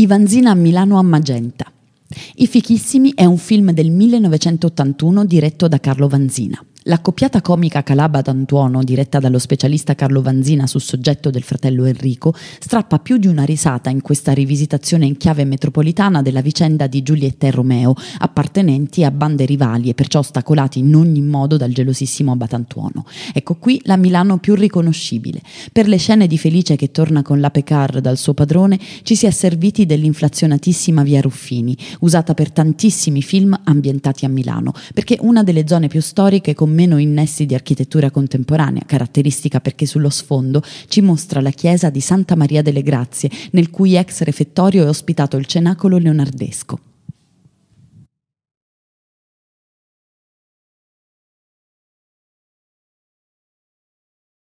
Ivanzina a Milano a Magenta. I fichissimi è un film del 1981 diretto da Carlo Vanzina. L'accoppiata comica Calaba d'Antuono, diretta dallo specialista Carlo Vanzina sul soggetto del fratello Enrico, strappa più di una risata in questa rivisitazione in chiave metropolitana della vicenda di Giulietta e Romeo, appartenenti a bande rivali e perciò ostacolati in ogni modo dal gelosissimo Abatantuono. Ecco qui la Milano più riconoscibile. Per le scene di Felice che torna con la Pecar dal suo padrone ci si è serviti dell'inflazionatissima via Ruffini, usata per tantissimi film ambientati a Milano, perché una delle zone più storiche con meno innessi di architettura contemporanea, caratteristica perché sullo sfondo ci mostra la chiesa di Santa Maria delle Grazie, nel cui ex refettorio è ospitato il cenacolo leonardesco.